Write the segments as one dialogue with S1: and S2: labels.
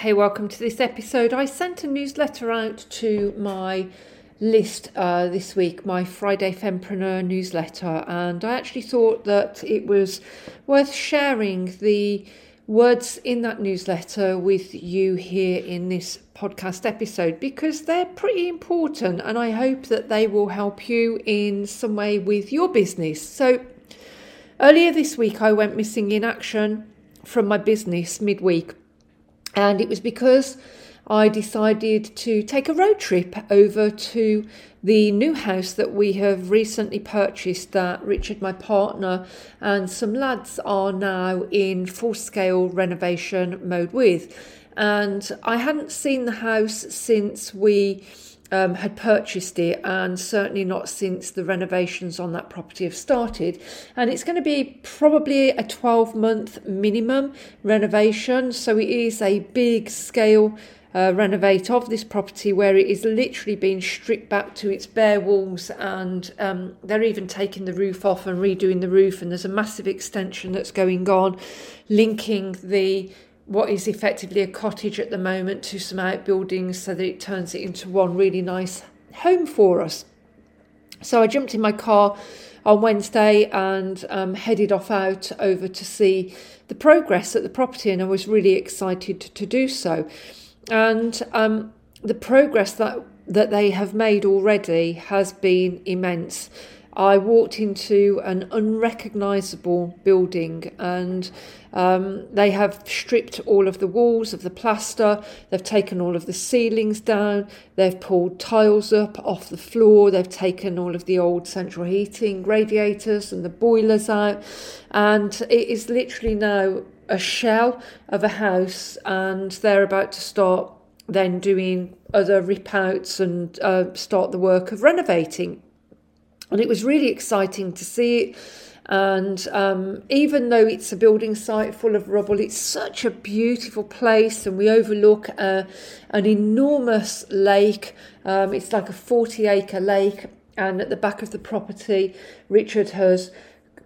S1: Hey, welcome to this episode. I sent a newsletter out to my list uh, this week, my Friday Fempreneur newsletter, and I actually thought that it was worth sharing the words in that newsletter with you here in this podcast episode because they're pretty important and I hope that they will help you in some way with your business. So, earlier this week, I went missing in action from my business midweek and it was because I decided to take a road trip over to the new house that we have recently purchased that Richard, my partner, and some lads are now in full scale renovation mode with. And I hadn't seen the house since we um, had purchased it, and certainly not since the renovations on that property have started. And it's going to be probably a 12 month minimum renovation, so it is a big scale. Uh, renovate of this property where it is literally being stripped back to its bare walls and um, they're even taking the roof off and redoing the roof and there's a massive extension that's going on linking the what is effectively a cottage at the moment to some outbuildings so that it turns it into one really nice home for us. So I jumped in my car on Wednesday and um, headed off out over to see the progress at the property, and I was really excited to do so. And um, the progress that that they have made already has been immense. I walked into an unrecognisable building and um, they have stripped all of the walls of the plaster, they've taken all of the ceilings down, they've pulled tiles up off the floor, they've taken all of the old central heating radiators and the boilers out, and it is literally now a shell of a house, and they're about to start then doing other rip outs and uh, start the work of renovating and it was really exciting to see it. And um, even though it's a building site full of rubble, it's such a beautiful place, and we overlook uh, an enormous lake. Um, it's like a 40 acre lake, and at the back of the property, Richard has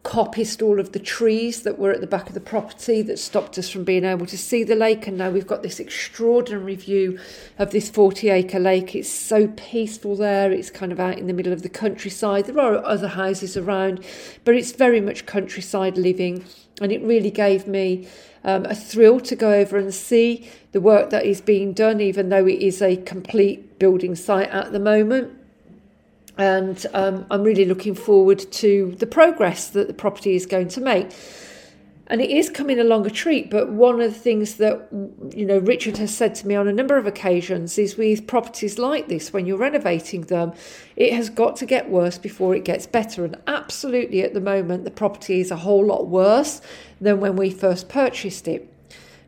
S1: coppiced all of the trees that were at the back of the property that stopped us from being able to see the lake. And now we've got this extraordinary view of this 40 acre lake. It's so peaceful there. It's kind of out in the middle of the countryside. There are other houses around, but it's very much countryside living. And it really gave me um, a thrill to go over and see the work that is being done, even though it is a complete building site at the moment and um, I'm really looking forward to the progress that the property is going to make. And it is coming along a treat, but one of the things that you know Richard has said to me on a number of occasions is with properties like this, when you're renovating them, it has got to get worse before it gets better. And absolutely, at the moment, the property is a whole lot worse than when we first purchased it.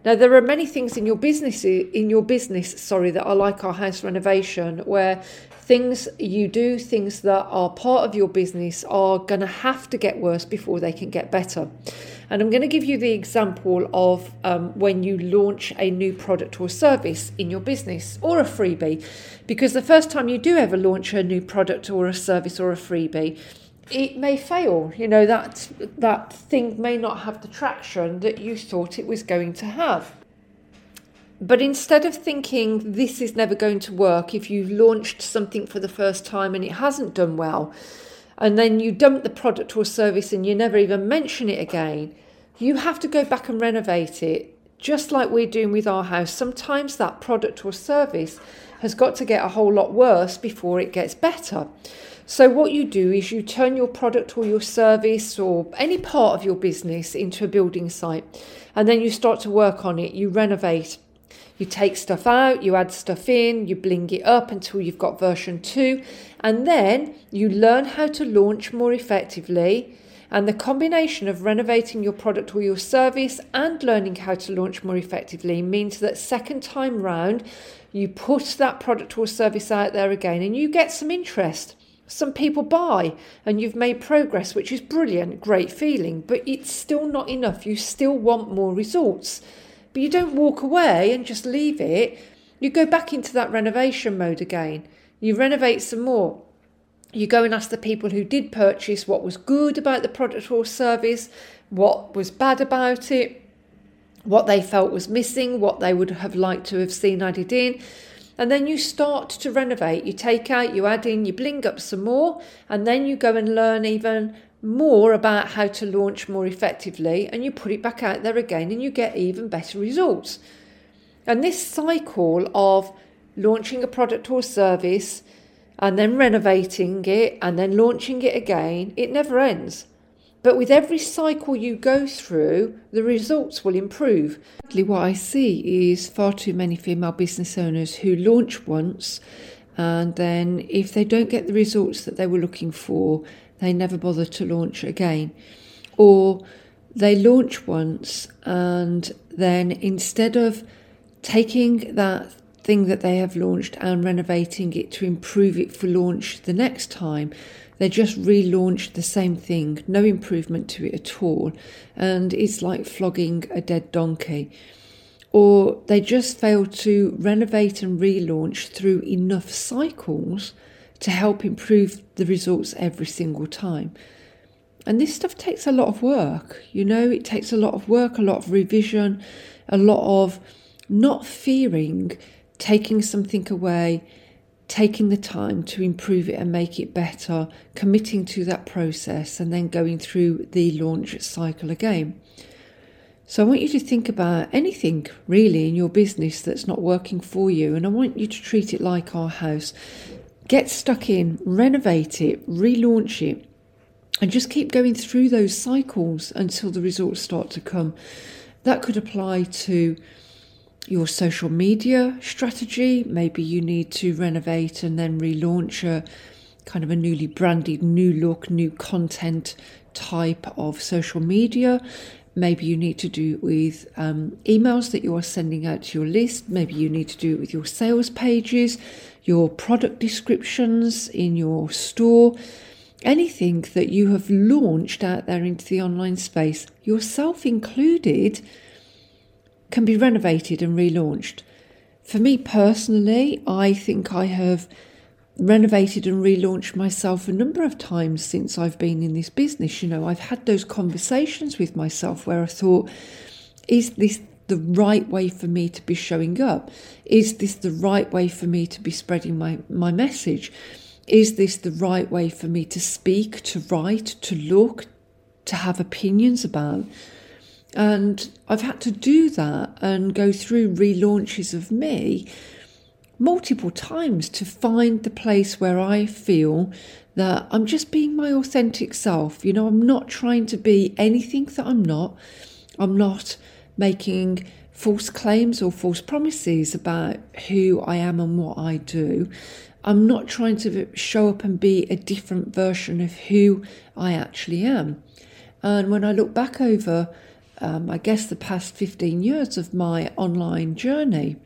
S1: Now there are many things in your business in your business, sorry, that are like our house renovation, where things you do, things that are part of your business, are going to have to get worse before they can get better. And I'm going to give you the example of um, when you launch a new product or service in your business or a freebie. Because the first time you do ever launch a new product or a service or a freebie, it may fail. You know, that, that thing may not have the traction that you thought it was going to have. But instead of thinking this is never going to work, if you've launched something for the first time and it hasn't done well, and then you dump the product or service and you never even mention it again, you have to go back and renovate it. Just like we're doing with our house, sometimes that product or service has got to get a whole lot worse before it gets better. So, what you do is you turn your product or your service or any part of your business into a building site, and then you start to work on it, you renovate you take stuff out, you add stuff in, you bling it up until you've got version 2, and then you learn how to launch more effectively And the combination of renovating your product or your service and learning how to launch more effectively means that second time round, you put that product or service out there again and you get some interest. Some people buy and you've made progress, which is brilliant, great feeling, but it's still not enough. You still want more results. But you don't walk away and just leave it. You go back into that renovation mode again. You renovate some more. You go and ask the people who did purchase what was good about the product or service, what was bad about it, what they felt was missing, what they would have liked to have seen added in. And then you start to renovate. You take out, you add in, you bling up some more, and then you go and learn even more about how to launch more effectively, and you put it back out there again, and you get even better results. And this cycle of launching a product or service and then renovating it and then launching it again, it never ends. But with every cycle you go through, the results will improve. What I see is far too many female business owners who launch once and then, if they don't get the results that they were looking for, they never bother to launch again. Or they launch once and then instead of taking that thing that they have launched and renovating it to improve it for launch the next time. They just relaunched the same thing, no improvement to it at all, and it's like flogging a dead donkey. Or they just fail to renovate and relaunch through enough cycles to help improve the results every single time. And this stuff takes a lot of work, you know, it takes a lot of work, a lot of revision, a lot of not fearing taking something away, taking the time to improve it and make it better, committing to that process, and then going through the launch cycle again. So, I want you to think about anything really in your business that's not working for you, and I want you to treat it like our house. Get stuck in, renovate it, relaunch it, and just keep going through those cycles until the results start to come. That could apply to your social media strategy. Maybe you need to renovate and then relaunch a kind of a newly branded, new look, new content type of social media. Maybe you need to do it with um, emails that you are sending out to your list. Maybe you need to do it with your sales pages, your product descriptions in your store, anything that you have launched out there into the online space, yourself included can be renovated and relaunched. For me personally, I think I have renovated and relaunched myself a number of times since I've been in this business. You know, I've had those conversations with myself where I thought, is this the right way for me to be showing up? Is this the right way for me to be spreading my, my message? Is this the right way for me to speak, to write, to look, to have opinions about? And I've had to do that and go through relaunches of me multiple times to find the place where I feel that I'm just being my authentic self. You know, I'm not trying to be anything that I'm not. I'm not making false claims or false promises about who I am and what I do. I'm not trying to show up and be a different version of who I actually am. And when I look back over um, I guess, the past 15 years of my online journey.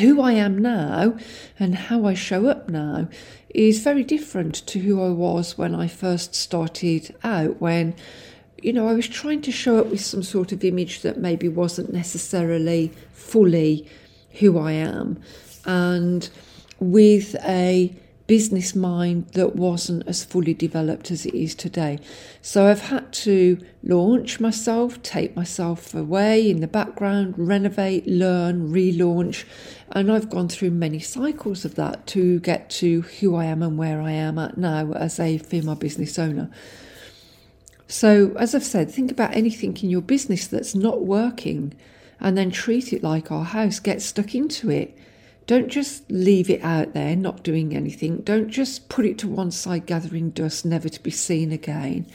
S1: Who I am now and how I show up now is very different to who I was when I first started out, when, you know, I was trying to show up with some sort of image that maybe wasn't necessarily fully who I am. And with a business mind that wasn't as fully developed as it is today. So I've had to launch myself, take myself away in the background, renovate, learn, relaunch, and I've gone through many cycles of that to get to who I am and where I am at now as a female business owner. So, as I've said, think about anything in your business that's not working and then treat it like our house, get stuck into it don't just leave it out there, not doing anything. Don't just put it to one side, gathering dust, never to be seen again.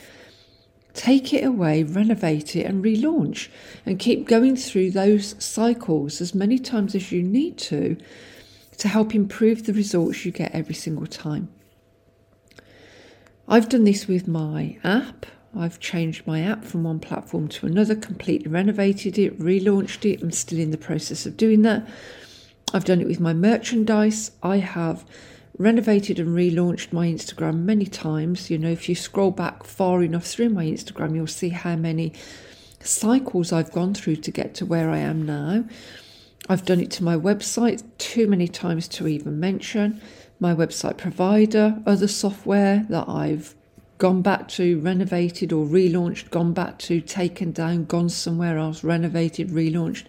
S1: Take it away, renovate it, and relaunch, and keep going through those cycles as many times as you need to to help improve the results you get every single time. I've done this with my app. I've changed my app from one platform to another, completely renovated it, relaunched it. I'm still in the process of doing that. I've done it with my merchandise. I have renovated and relaunched my Instagram many times. You know, if you scroll back far enough through my Instagram, you'll see how many cycles I've gone through to get to where I am now. I've done it to my website too many times to even mention. My website provider, other software that I've gone back to, renovated or relaunched, gone back to, taken down, gone somewhere else, renovated, relaunched.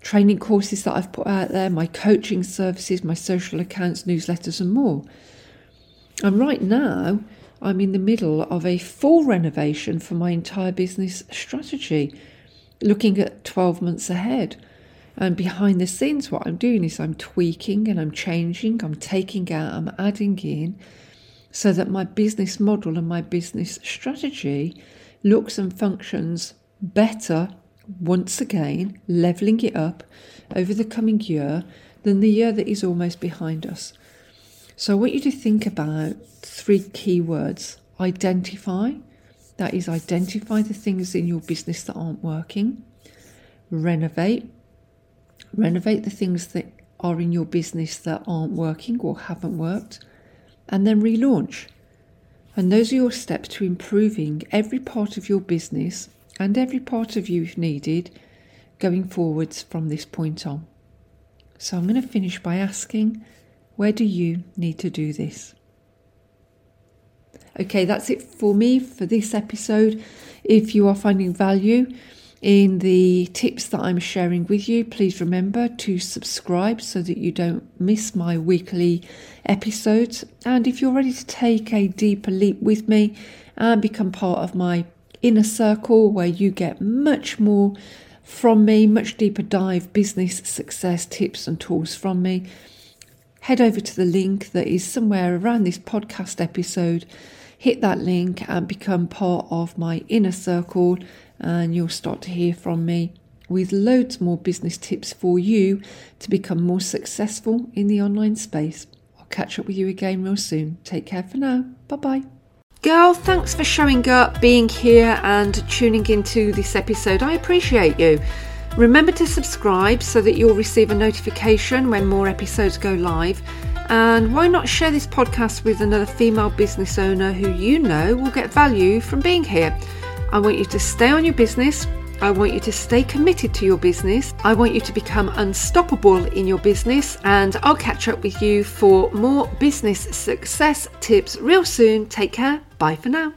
S1: Training courses that I've put out there, my coaching services, my social accounts, newsletters, and more. And right now, I'm in the middle of a full renovation for my entire business strategy, looking at 12 months ahead. And behind the scenes, what I'm doing is I'm tweaking and I'm changing, I'm taking out, I'm adding in, so that my business model and my business strategy looks and functions better once again, leveling it up over the coming year than the year that is almost behind us. So, I want you to think about three key words. Identify, that is, identify the things in your business that aren't working, renovate, renovate the things that are in your business that aren't working or haven't worked, and then relaunch. And those are your steps to improving every part of your business and every part of you if needed going forwards from this point on. So I'm going to finish by asking where do you need to do this? Okay, that's it for me for this episode. If you are finding value in the tips that I'm sharing with you, please remember to subscribe so that you don't miss my weekly episodes. And if you're ready to take a deeper leap with me and become part of my inner circle where you get much more from me, much deeper dive business success tips and tools from me, head over to the link that is somewhere around this podcast episode. Hit that link and become part of my inner circle, and you'll start to hear from me with loads more business tips for you to become more successful in the online space. I'll catch up with you again real soon. Take care for now. Bye bye. Girl, thanks for showing up, being here, and tuning into this episode. I appreciate you. Remember to subscribe so that you'll receive a notification when more episodes go live. And why not share this podcast with another female business owner who you know will get value from being here? I want you to stay on your business. I want you to stay committed to your business. I want you to become unstoppable in your business. And I'll catch up with you for more business success tips real soon. Take care. Bye for now.